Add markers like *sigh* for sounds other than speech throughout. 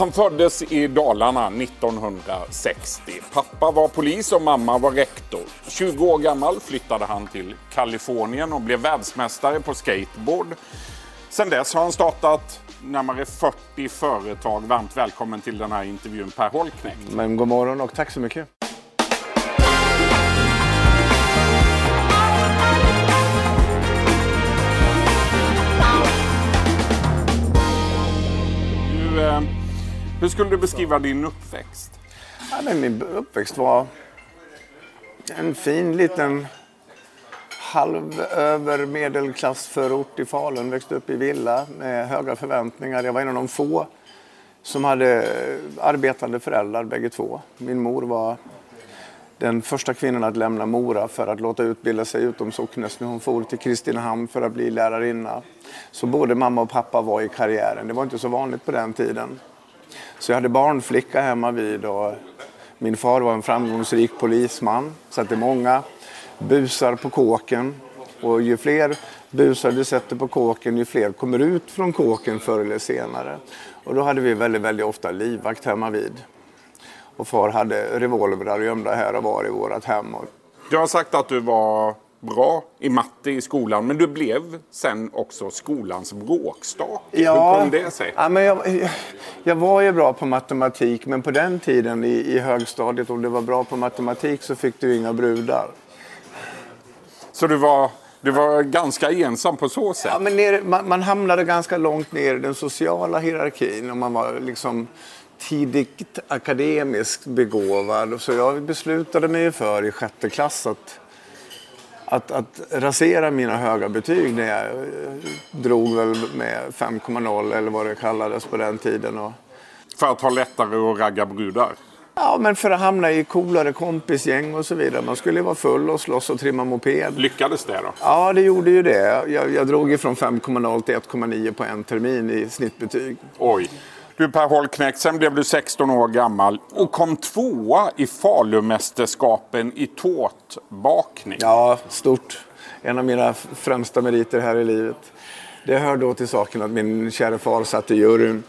Han föddes i Dalarna 1960. Pappa var polis och mamma var rektor. 20 år gammal flyttade han till Kalifornien och blev världsmästare på skateboard. Sen dess har han startat närmare 40 företag. Varmt välkommen till den här intervjun Per Holknekt. Men god morgon och tack så mycket. Du, eh, hur skulle du beskriva din uppväxt? Ja, men min uppväxt var en fin liten halv över medelklassförort i Falun. Växte upp i villa med höga förväntningar. Jag var en av de få som hade arbetande föräldrar bägge två. Min mor var den första kvinnan att lämna Mora för att låta utbilda sig utom socknes. när hon for till Kristinehamn för att bli lärarinna. Så både mamma och pappa var i karriären. Det var inte så vanligt på den tiden. Så jag hade barnflicka hemma vid och min far var en framgångsrik polisman. Så att det är många busar på kåken. Och ju fler busar du sätter på kåken, ju fler kommer ut från kåken förr eller senare. Och då hade vi väldigt, väldigt ofta livvakt hemma vid. Och far hade revolvrar gömda här och var i vårt hem. Du har sagt att du var bra i matte i skolan, men du blev sen också skolans bråkstake. Ja, Hur kom det sig? Ja, men jag, jag var ju bra på matematik, men på den tiden i, i högstadiet, om du var bra på matematik så fick du inga brudar. Så du var, du var ganska ensam på så sätt? Ja, men ner, man, man hamnade ganska långt ner i den sociala hierarkin och man var liksom tidigt akademiskt begåvad. Så jag beslutade mig för i sjätte klass att, att, att rasera mina höga betyg när jag eh, drog väl med 5,0 eller vad det kallades på den tiden. Och, För att ha lättare att ragga brudar? ja, men för att hamna i coolare kompisgäng och så vidare. Man skulle ju vara full och slåss och trimma moped. Lyckades det då? Ja, det gjorde ju det. Jag, jag drog ifrån 5,0 till 1,9 på en termin i snittbetyg. Oj. Du Per Holknekt, sen blev du 16 år gammal och kom tvåa i Falumästerskapen i tårtbakning. Ja, stort. En av mina främsta meriter här i livet. Det hör då till saken att min kära far satt i juryn.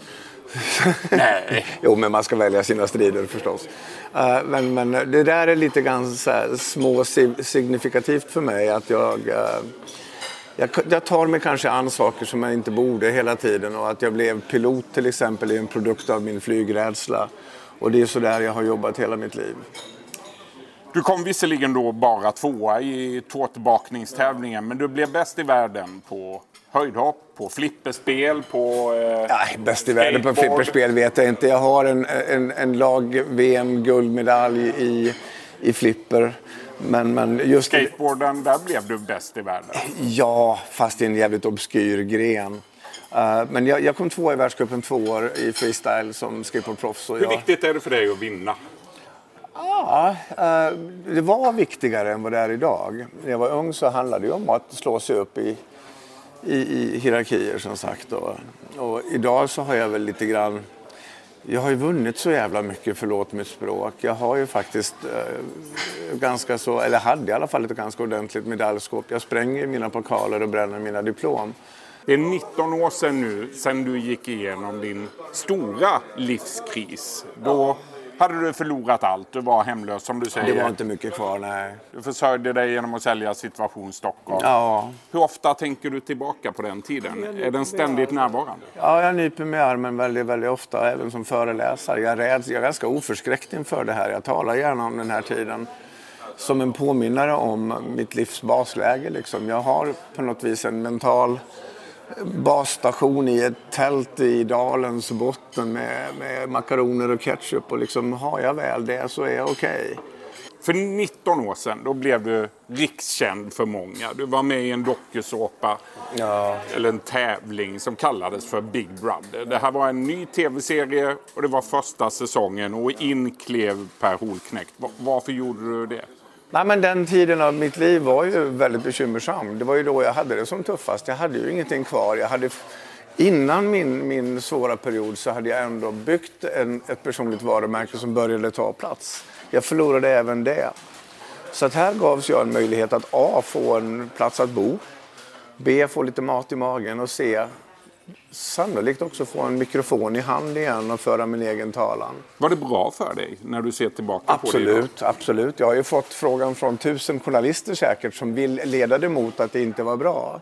*laughs* Nej. jo, men man ska välja sina strider förstås. Uh, men, men det där är lite ganska små signifikativt för mig att jag, uh, jag, jag tar mig kanske an saker som jag inte borde hela tiden och att jag blev pilot till exempel är en produkt av min flygrädsla. Och det är så där jag har jobbat hela mitt liv. Du kom visserligen då bara tvåa i tårtbakningstävlingen men du blev bäst i världen på höjdhopp, på flipperspel, på eh, Nej, bäst i världen på flipperspel vet jag inte. Jag har en, en, en lag-VM-guldmedalj i, i flipper. Men, men just Skateboarden, där blev du bäst i världen. Ja, fast i en jävligt obskyr gren. Uh, men jag, jag kom två i världscupen två år i freestyle som skateboardproffs. Hur jag- viktigt är det för dig att vinna? Ja, eh, det var viktigare än vad det är idag. När jag var ung så handlade det om att slå sig upp i, i, i hierarkier som sagt. Och, och idag så har jag väl lite grann... Jag har ju vunnit så jävla mycket, förlåt mitt språk. Jag har ju faktiskt eh, ganska så, eller hade i alla fall ett ganska ordentligt medaljskåp. Jag spränger mina pokaler och bränner mina diplom. Det är 19 år sedan nu, sedan du gick igenom din stora livskris. Då hade du förlorat allt. Du var hemlös som du säger. Det var inte mycket kvar, nej. Du försörjde dig genom att sälja Situation Stockholm. Ja, Hur ofta tänker du tillbaka på den tiden? Är den ständigt närvarande? Ja, jag nyper mig i armen väldigt, väldigt ofta, även som föreläsare. Jag är, rädd, jag är ganska oförskräckt inför det här. Jag talar gärna om den här tiden som en påminnare om mitt livs basläge. Liksom. Jag har på något vis en mental basstation i ett tält i dalens botten med, med makaroner och ketchup. Och liksom, har jag väl det så är jag okej. För 19 år sedan då blev du rikskänd för många. Du var med i en dokusåpa, Ja. eller en tävling som kallades för Big Brother. Det här var en ny tv-serie och det var första säsongen och in klev Per Holknekt. Va- Varför gjorde du det? Nej, men den tiden av mitt liv var ju väldigt bekymmersam. Det var ju då jag hade det som tuffast. Jag hade ju ingenting kvar. Jag hade, innan min, min svåra period så hade jag ändå byggt en, ett personligt varumärke som började ta plats. Jag förlorade även det. Så att här gavs jag en möjlighet att A. få en plats att bo. B. få lite mat i magen och C sannolikt också få en mikrofon i hand igen och föra min egen talan. Var det bra för dig när du ser tillbaka absolut, på det? Absolut, absolut. Jag har ju fått frågan från tusen journalister säkert som vill leda det mot att det inte var bra.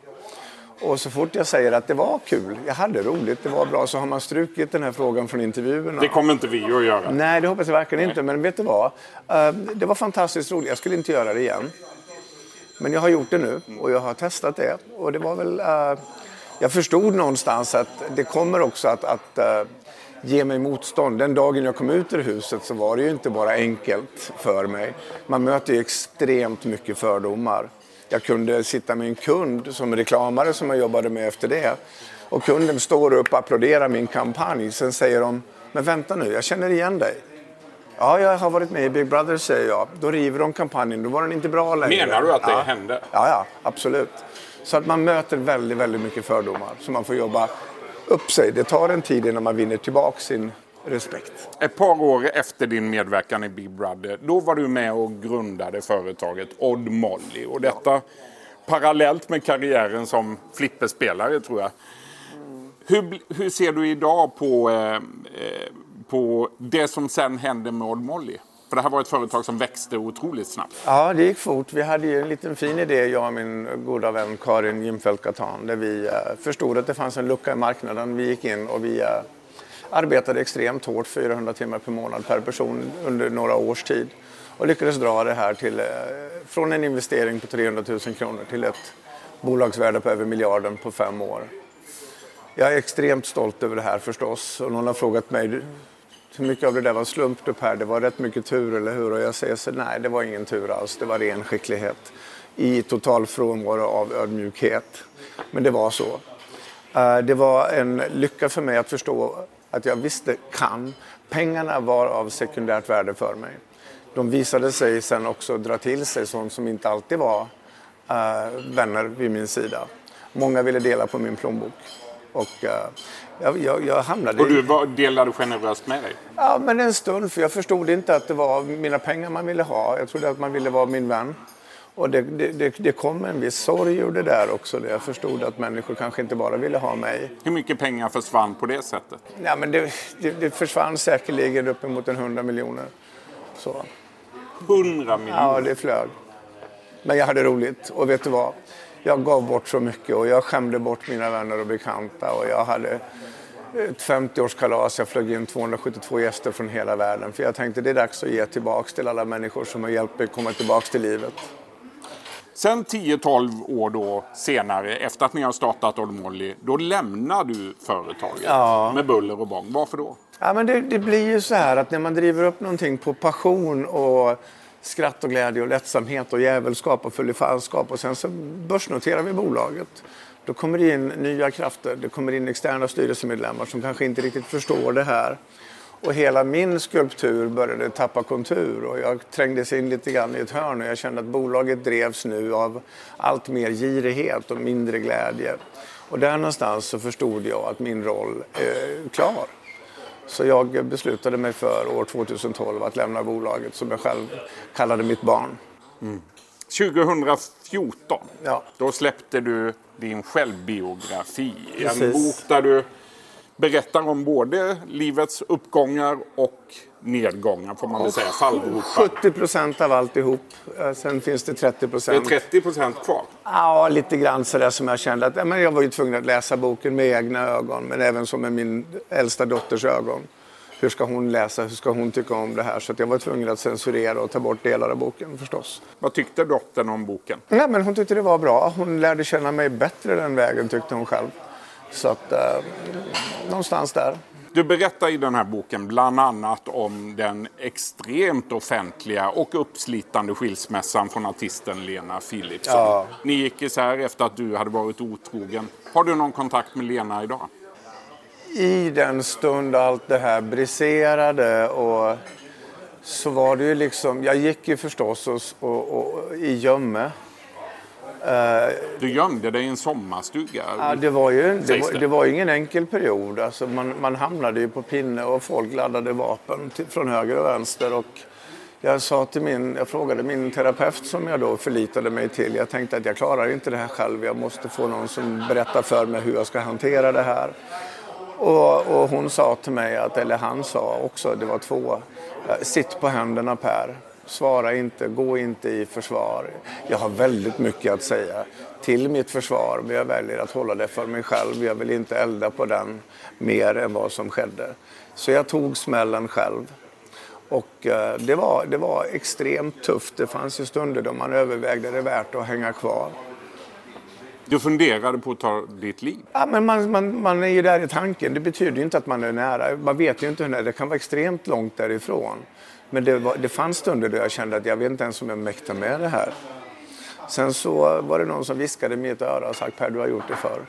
Och så fort jag säger att det var kul, jag hade roligt, det var bra, så har man strukit den här frågan från intervjuerna. Det kommer inte vi att göra. Nej, det hoppas jag verkligen inte. Men vet du vad? Eh, det var fantastiskt roligt. Jag skulle inte göra det igen. Men jag har gjort det nu och jag har testat det. Och det var väl... Jag förstod någonstans att det kommer också att, att uh, ge mig motstånd. Den dagen jag kom ut ur huset så var det ju inte bara enkelt för mig. Man möter ju extremt mycket fördomar. Jag kunde sitta med en kund som reklamare som jag jobbade med efter det. Och kunden står upp och applåderar min kampanj. Sen säger de, men vänta nu, jag känner igen dig. Ja, jag har varit med i Big Brother, säger jag. Då river de kampanjen, då var den inte bra längre. Menar du att det ja. hände? Ja, ja, absolut. Så att man möter väldigt, väldigt mycket fördomar. Så man får jobba upp sig. Det tar en tid innan man vinner tillbaka sin respekt. Ett par år efter din medverkan i Big Brother, då var du med och grundade företaget Odd Molly. Och detta ja. parallellt med karriären som flipperspelare, tror jag. Hur, hur ser du idag på, eh, eh, på det som sen hände med Odd Molly? För det här var ett företag som växte otroligt snabbt. Ja, det gick fort. Vi hade ju en liten fin idé, jag och min goda vän Karin Jimfeldt Katan, där vi eh, förstod att det fanns en lucka i marknaden. Vi gick in och vi eh, arbetade extremt hårt, 400 timmar per månad per person under några års tid och lyckades dra det här till, eh, från en investering på 300 000 kronor till ett bolagsvärde på över miljarden på fem år. Jag är extremt stolt över det här förstås och någon har frågat mig hur mycket av det där var slump du Per, det var rätt mycket tur eller hur? Och jag säger så nej det var ingen tur alls, det var ren skicklighet i total frånvaro av ödmjukhet. Men det var så. Eh, det var en lycka för mig att förstå att jag visste kan. Pengarna var av sekundärt värde för mig. De visade sig sen också dra till sig sånt som inte alltid var eh, vänner vid min sida. Många ville dela på min plånbok. Och uh, jag, jag, jag, hamnade Och du var, delade generöst med dig? Ja, men en stund. För jag förstod inte att det var mina pengar man ville ha. Jag trodde att man ville vara min vän. Och det, det, det, kom en viss sorg ur det där också. Där jag förstod att människor kanske inte bara ville ha mig. Hur mycket pengar försvann på det sättet? Ja, men det, det försvann säkerligen uppemot en hundra miljoner. Så. 100 miljoner? Ja, det flög. Men jag hade roligt. Och vet du vad? Jag gav bort så mycket och jag skämde bort mina vänner och bekanta. Och jag hade ett 50-årskalas. Jag flög in 272 gäster från hela världen. För jag tänkte det är dags att ge tillbaka till alla människor som har hjälpt mig komma tillbaka till livet. Sen 10-12 år då senare, efter att ni har startat Old Molly, då lämnar du företaget ja. med buller och bång. Varför då? Ja, men det, det, blir ju så här att när man driver upp någonting på passion och skratt och glädje och lättsamhet och jävelskap och fullifallskap och sen så börsnoterar vi bolaget. Då kommer det in nya krafter, det kommer in externa styrelsemedlemmar som kanske inte riktigt förstår det här. Och hela min skulptur började tappa kontur och jag trängdes in lite grann i ett hörn och jag kände att bolaget drevs nu av allt mer girighet och mindre glädje. Och där någonstans så förstod jag att min roll är klar. Så jag beslutade mig för år 2012 att lämna bolaget som jag själv kallade mitt barn. Mm. 2014, ja. då släppte du din självbiografi. Precis. En bok där du berättar om både livets uppgångar och nedgångar får man väl säga, fallgropar. 70 procent av alltihop. Eh, sen finns det 30 procent. Det är 30 procent kvar? Ja, lite grann sådär som jag kände att men jag var ju tvungen att läsa boken med egna ögon men även som med min äldsta dotters ögon. Hur ska hon läsa? Hur ska hon tycka om det här? Så jag var tvungen att censurera och ta bort delar av boken förstås. Vad tyckte dottern om boken? Nej, men hon tyckte det var bra. Hon lärde känna mig bättre den vägen tyckte hon själv. Så att, eh, någonstans där. Du berättar i den här boken bland annat om den extremt offentliga och uppslitande skilsmässan från artisten Lena Philipsson. Ja. Ni gick isär efter att du hade varit otrogen. Har du någon kontakt med Lena idag? I den stund allt det här briserade och så var det ju liksom, jag gick ju förstås och, och, och i gömme du gömde dig i en sommarstuga? Ja, det var ju det var, det var ingen enkel period. Alltså man, man hamnade ju på pinne och folk laddade vapen till, från höger och vänster. Och Jag, sa till min, jag frågade min terapeut som jag då förlitade mig till. Jag tänkte att jag klarar inte det här själv. Jag måste få någon som berättar för mig hur jag ska hantera det här. Och, och hon sa till mig, att, eller han sa också, det var två, sitt på händerna Per. Svara inte, gå inte i försvar. Jag har väldigt mycket att säga till mitt försvar men jag väljer att hålla det för mig själv. Jag vill inte elda på den mer än vad som skedde. Så jag tog smällen själv. Och eh, det var, det var extremt tufft. Det fanns ju stunder då man övervägde det värt att hänga kvar. Du funderade på att ta ditt liv? Ja, men man, man, man är ju där i tanken. Det betyder ju inte att man är nära. Man vet ju inte hur nära. Det kan vara extremt långt därifrån. Men det, var, det fanns stunder då jag kände att jag vet inte ens om jag mäktar med det här. Sen så var det någon som viskade i mitt öra och sagt Per, du har gjort det förr.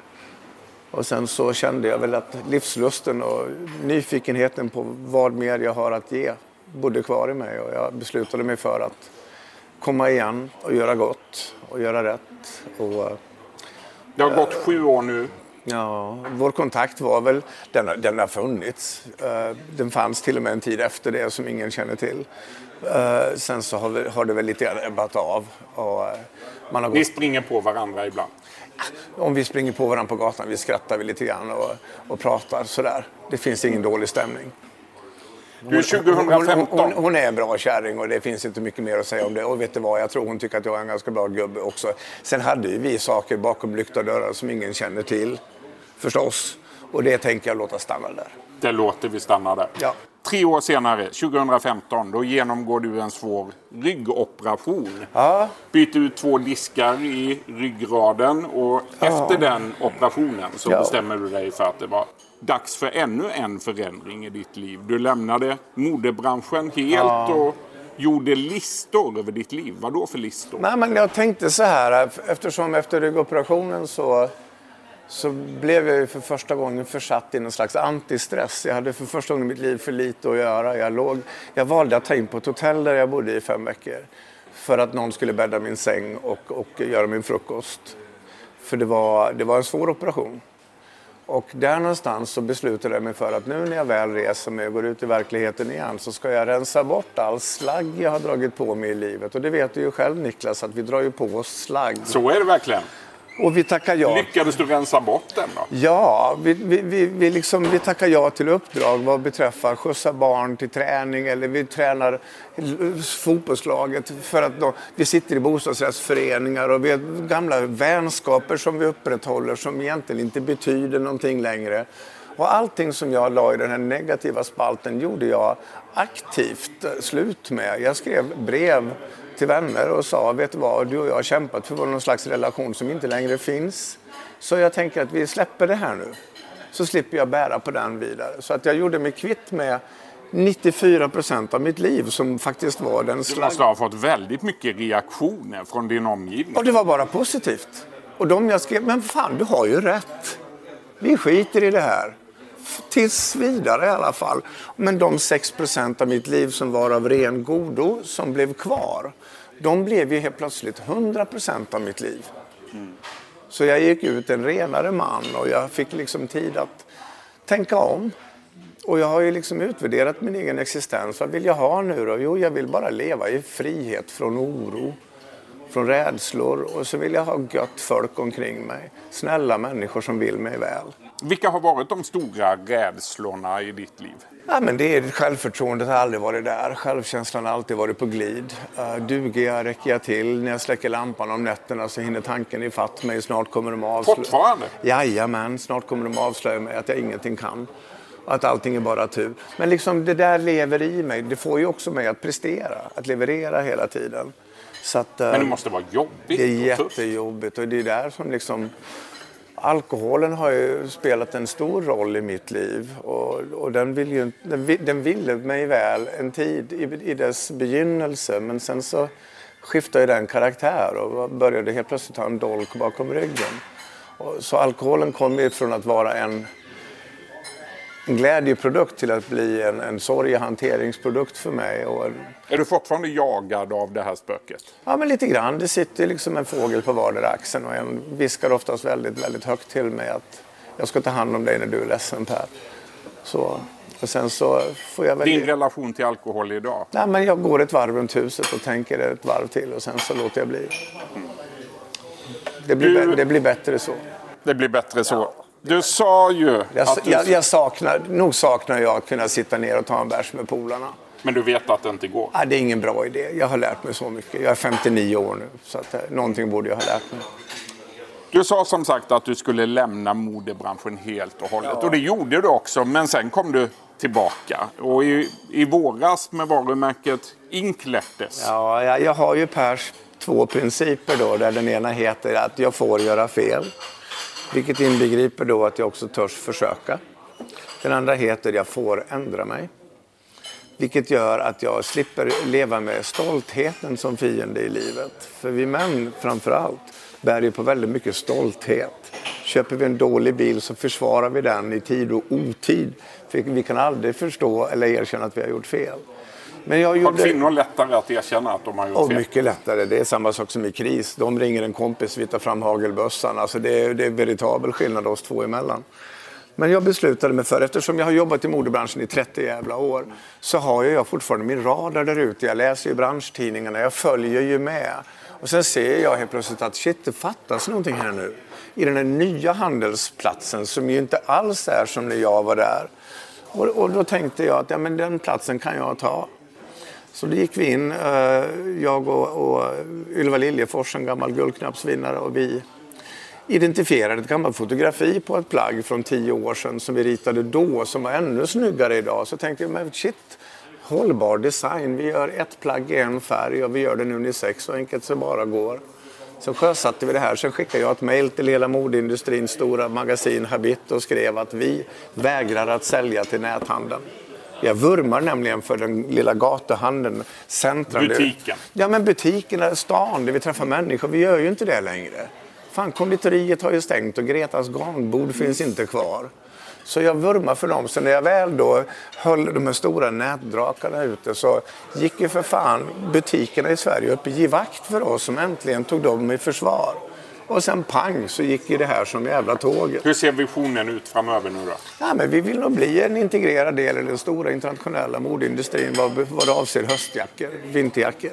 Och sen så kände jag väl att livslusten och nyfikenheten på vad mer jag har att ge bodde kvar i mig och jag beslutade mig för att komma igen och göra gott och göra rätt. Och, det har gått sju år nu. Ja, vår kontakt var väl, den, den har funnits. Uh, den fanns till och med en tid efter det som ingen känner till. Uh, sen så har, vi, har, det väl lite ebbat av. Och, uh, man har Ni springer på varandra ibland? Om vi springer på varandra på gatan, vi skrattar vi lite grann och, och pratar sådär. Det finns ingen dålig stämning. Du, 2015. Hon, hon, hon, är en bra kärring och det finns inte mycket mer att säga om det. Och vet du vad, jag tror hon tycker att jag är en ganska bra gubbe också. Sen hade ju vi saker bakom lyckta dörrar som ingen känner till. Förstås. Och det tänker jag låta stanna där. Det låter vi stanna där. Ja. Tre år senare, 2015, då genomgår du en svår ryggoperation. Ja. Byter ut två diskar i ryggraden och ja. efter den operationen så ja. bestämmer du dig för att det var dags för ännu en förändring i ditt liv. Du lämnade modebranschen helt och gjorde listor över ditt liv. Vad då för listor? Nej, men jag tänkte så här, eftersom efter ryggoperationen så så blev jag ju för första gången försatt i någon slags antistress. Jag hade för första gången i mitt liv för lite att göra. Jag, låg, jag valde att ta in på ett hotell där jag bodde i fem veckor för att någon skulle bädda min säng och, och göra min frukost. För det var, det var en svår operation. Och där någonstans så beslutade jag mig för att nu när jag väl reser mig och går ut i verkligheten igen så ska jag rensa bort all slagg jag har dragit på mig i livet. Och det vet du ju själv Niklas att vi drar ju på oss slagg. Så är det verkligen. Och vi tackar ja. Lyckades du rensa bort den då? Ja, vi, vi, vi, vi, liksom, vi tackar ja till uppdrag vad beträffar skjutsa barn till träning eller vi tränar fotbollslaget för att då, vi sitter i bostadsrättsföreningar och vi har gamla vänskaper som vi upprätthåller som egentligen inte betyder någonting längre. Och allting som jag la i den här negativa spalten gjorde jag aktivt slut med. Jag skrev brev till vänner och sa, vet du vad, du och jag har kämpat för någon slags relation som inte längre finns. Så jag tänker att vi släpper det här nu. Så slipper jag bära på den vidare. Så att jag gjorde mig kvitt med 94 procent av mitt liv som faktiskt var den slag... Du måste ha fått väldigt mycket reaktioner från din omgivning. Och det var bara positivt. Och de jag skrev, men fan du har ju rätt. Vi skiter i det här. Tills vidare i alla fall. Men de 6 procent av mitt liv som var av ren godo som blev kvar de blev ju helt plötsligt 100 procent av mitt liv. Mm. Så jag gick ut en renare man och jag fick liksom tid att tänka om. Och jag har ju liksom utvärderat min egen existens. Vad vill jag ha nu då? Jo, jag vill bara leva i frihet från oro, från rädslor och så vill jag ha gött folk omkring mig. Snälla människor som vill mig väl. Vilka har varit de stora rädslorna i ditt liv? Ja, men det är, självförtroendet har aldrig varit där. Självkänslan har alltid varit på glid. Uh, duger jag, räcker jag till? När jag släcker lampan om nätterna så hinner tanken ifatt mig. Snart kommer de avslöja... Fortfarande? Jajamän, snart kommer de avslöja mig att jag ingenting kan. Att allting är bara tur. Men liksom det där lever i mig. Det får ju också mig att prestera, att leverera hela tiden. Att, uh, men det måste vara jobbigt Det är jättejobbigt och det är där som liksom Alkoholen har ju spelat en stor roll i mitt liv och, och den, vill ju, den, den ville mig väl en tid i, i dess begynnelse men sen så skiftade den karaktär och började helt plötsligt ha en dolk bakom ryggen. Och, så alkoholen kom ifrån att vara en glädjeprodukt till att bli en, en sorgehanteringsprodukt för mig. Och... Är du fortfarande jagad av det här spöket? Ja, men lite grann. Det sitter liksom en fågel på vardera axeln och en viskar oftast väldigt, väldigt högt till mig att jag ska ta hand om dig när du är ledsen Per. Så... Och sen så får jag väl... Din relation till alkohol idag? Nej, men jag går ett varv runt huset och tänker ett varv till och sen så låter jag bli. Det blir, Du- det blir bättre så. Det blir bättre så. Du sa ju Jag, att du... jag, jag saknar, nog saknar jag att kunna sitta ner och ta en bärs med polarna. Men du vet att det inte går. Nej, det är ingen bra idé. Jag har lärt mig så mycket. Jag är 59 år nu, så att, eh, någonting borde jag ha lärt mig. Du sa som sagt att du skulle lämna modebranschen helt och hållet. Och det gjorde du också, men sen kom du tillbaka. Och i, i våras med varumärket Inklettes. Ja, jag, jag har ju Pers två principer då, där den ena heter att jag får göra fel. Vilket inbegriper då att jag också törs försöka. Den andra heter jag får ändra mig. Vilket gör att jag slipper leva med stoltheten som fiende i livet. För vi män framför allt bär ju på väldigt mycket stolthet. Köper vi en dålig bil så försvarar vi den i tid och otid. För vi kan aldrig förstå eller erkänna att vi har gjort fel. Men jag Har gjorde... kvinnor lättare att erkänna att de har gjort Och fel? mycket lättare. Det är samma sak som i kris. De ringer en kompis, vi tar fram hagelbössan. Alltså det, är, det är veritabel skillnad oss två emellan. Men jag beslutade mig för, eftersom jag har jobbat i modebranschen i 30 jävla år, så har jag fortfarande min radar där ute. Jag läser ju branschtidningarna, jag följer ju med. Och sen ser jag helt plötsligt att shit, det fattas någonting här nu. I den här nya handelsplatsen som ju inte alls är som när jag var där. Och, och då tänkte jag att ja, men den platsen kan jag ta. Så då gick vi in, eh, jag och, och Ylva Liljefors, en gammal guldknappsvinnare, och vi identifierade ett gammalt fotografi på ett plagg från tio år sedan som vi ritade då, som var ännu snyggare idag. Så tänkte jag, men shit, hållbar design. Vi gör ett plagg i en färg och vi gör den unisex så enkelt som bara går. Så sjösatte vi det här. Sen skickade jag ett mejl till hela modeindustrins stora magasin Habit och skrev att vi vägrar att sälja till näthandeln. Jag vurmar nämligen för den lilla gatuhandeln, centrum. Butiken. Ja, men butikerna, stan, där vi träffar människor. Vi gör ju inte det längre. Fan, konditoriet har ju stängt och Gretas garnbord finns inte kvar. Så jag vurmar för dem. Så när jag väl då höll de här stora nätdrakarna ute så gick ju för fan butikerna i Sverige upp i givakt för oss som äntligen tog dem i försvar. Och sen pang så gick ju det här som jävla tåget. Hur ser visionen ut framöver nu då? Ja, men vi vill nog bli en integrerad del i den stora internationella modeindustrin vad, vad avser höstjackor, vinterjackor.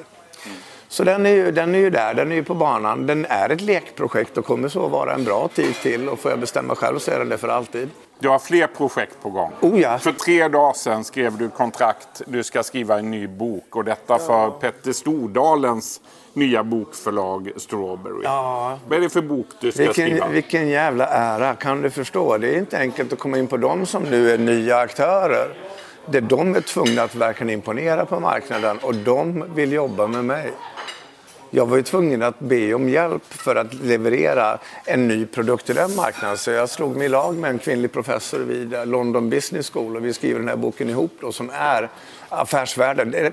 Så den är, ju, den är ju där, den är ju på banan. Den är ett lekprojekt och kommer så vara en bra tid till. Och får jag bestämma själv så är den det för alltid. Du har fler projekt på gång. Oh ja. För tre dagar sedan skrev du kontrakt. Du ska skriva en ny bok. Och detta för Petter Stordalens nya bokförlag Strawberry. Ja. Vad är det för bok du ska skriva? Vilken, vilken jävla ära, kan du förstå? Det är inte enkelt att komma in på dem som nu är nya aktörer. Det de är tvungna att verkligen imponera på marknaden och de vill jobba med mig. Jag var ju tvungen att be om hjälp för att leverera en ny produkt till den marknaden. Så jag slog mig i lag med en kvinnlig professor vid London Business School och vi skriver den här boken ihop då, som är affärsvärlden. Det,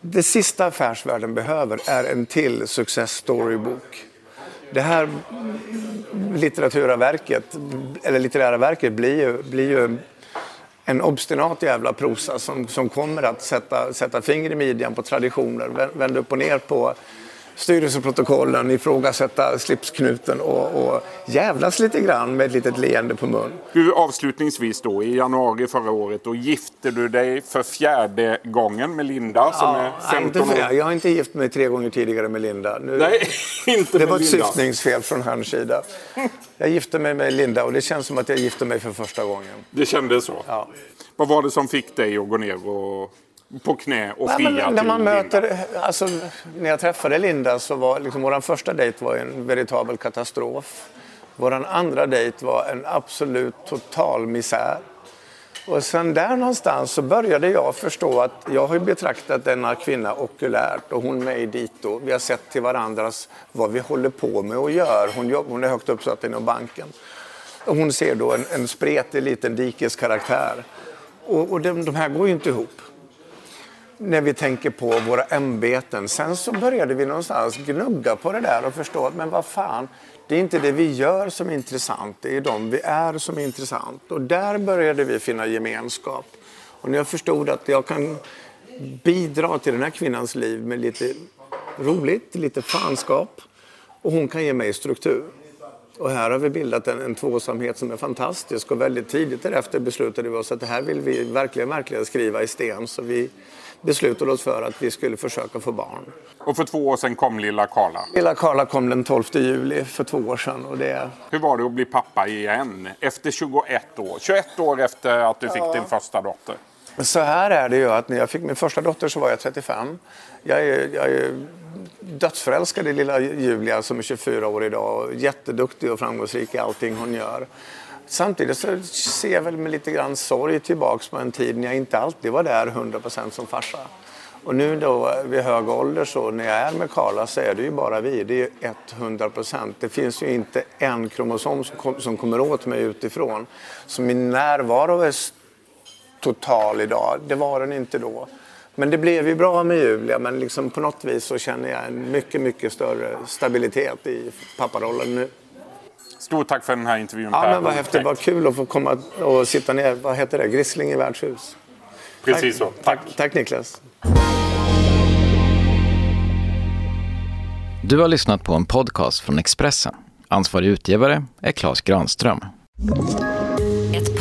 det sista affärsvärlden behöver är en till success story-bok. Det här litterära verket, eller litterära verket blir ju, blir ju en obstinat jävla prosa som, som kommer att sätta, sätta finger i midjan på traditioner, vända upp och ner på styrelseprotokollen, ifrågasätta slipsknuten och, och jävlas lite grann med ett litet leende på mun. Du, avslutningsvis då, i januari förra året, då gifte du dig för fjärde gången med Linda som är nej, 15 inte för, år. jag har inte gift mig tre gånger tidigare med Linda. Nu, Nej, *laughs* inte det var ett Linda. syftningsfel från hans sida. Jag gifte mig med Linda och det känns som att jag gifte mig för första gången. Det kändes så. Ja. Vad var det som fick dig att gå ner och, på knä och Nej, fria men när man Linda? möter, alltså, när jag träffade Linda så var liksom, vår första dejt var en veritabel katastrof. Vår andra dejt var en absolut total misär. Och sen där någonstans så började jag förstå att jag har betraktat denna kvinna okulärt och hon mig dito. Vi har sett till varandras vad vi håller på med och gör. Hon, jobb, hon är högt uppsatt inom banken. Och hon ser då en, en spretig liten dikeskaraktär. Och, och de, de här går ju inte ihop när vi tänker på våra ämbeten. Sen så började vi någonstans gnugga på det där och förstå att men vad fan, det är inte det vi gör som är intressant, det är de vi är som är intressant. Och där började vi finna gemenskap. Och när jag förstod att jag kan bidra till den här kvinnans liv med lite roligt, lite fanskap och hon kan ge mig struktur. Och här har vi bildat en, en tvåsamhet som är fantastisk och väldigt tidigt därefter beslutade vi oss att det här vill vi verkligen, verkligen skriva i sten. Så vi beslutade oss för att vi skulle försöka få barn. Och för två år sedan kom lilla Karla. Lilla Karla kom den 12 juli för två år sedan. Och det... Hur var det att bli pappa igen efter 21 år? 21 år efter att du fick ja. din första dotter. Så här är det ju att när jag fick min första dotter så var jag 35. Jag är, jag är dödsförälskad i lilla Julia som är 24 år idag och jätteduktig och framgångsrik i allting hon gör. Samtidigt så ser jag väl med lite grann sorg tillbaks på en tid när jag inte alltid var där 100% som farsa. Och nu då vid hög ålder så när jag är med Karla så är det ju bara vi. Det är 100 procent. Det finns ju inte en kromosom som, kom, som kommer åt mig utifrån. Så min närvaro är total idag. Det var den inte då. Men det blev ju bra med Julia, men liksom på något vis så känner jag en mycket, mycket större stabilitet i papparollen nu. Stort tack för den här intervjun Ja, men vad häftigt. Vad kul att få komma och sitta ner. Vad heter det? Grissling i värdshus. Precis tack. så. Tack. tack. Tack Niklas. Du har lyssnat på en podcast från Expressen. Ansvarig utgivare är Klas Granström.